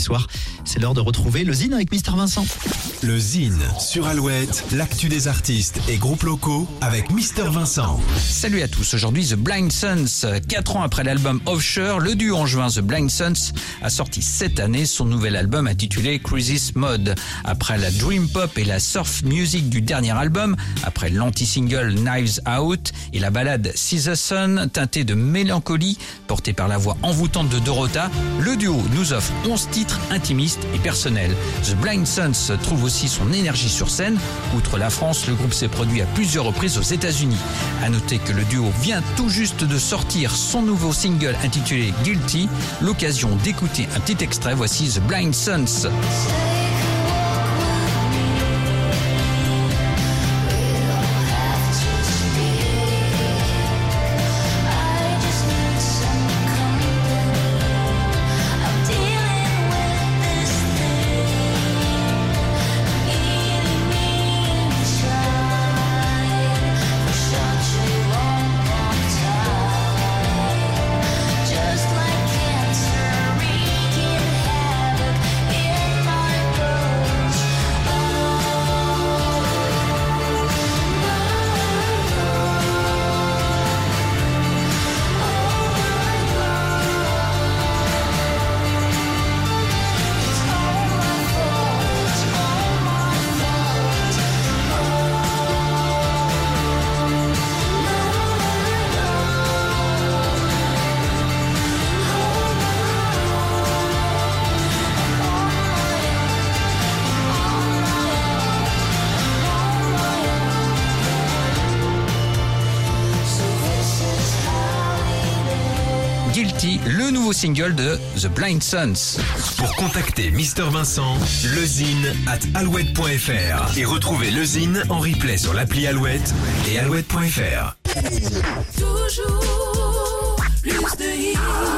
soir. C'est l'heure de retrouver le Zine avec Mister Vincent. Le Zine sur Alouette, l'actu des artistes et groupes locaux avec Mister Vincent. Salut à tous, aujourd'hui The Blind Sons. Quatre ans après l'album Offshore, le duo en juin The Blind Sons a sorti cette année son nouvel album intitulé Crisis Mode. Après la dream pop et la surf music du dernier album, après l'anti-single Knives Out et la balade See the Sun teintée de mélancolie portée par la voix envoûtante de Dorota, le duo nous offre 11 titres intimistes et personnels. The Blind Sons trouve aussi son énergie sur scène. Outre la France, le groupe s'est produit à plusieurs reprises aux États-Unis. À noter que le duo vient tout juste de sortir son nouveau single intitulé Guilty. L'occasion d'écouter un petit extrait. Voici The Blind Sons. Guilty, le nouveau single de The Blind Sons. Pour contacter Mister Vincent, lezine at alouette.fr et retrouver le Zine en replay sur l'appli Alouette et alouette.fr. Toujours plus de hits.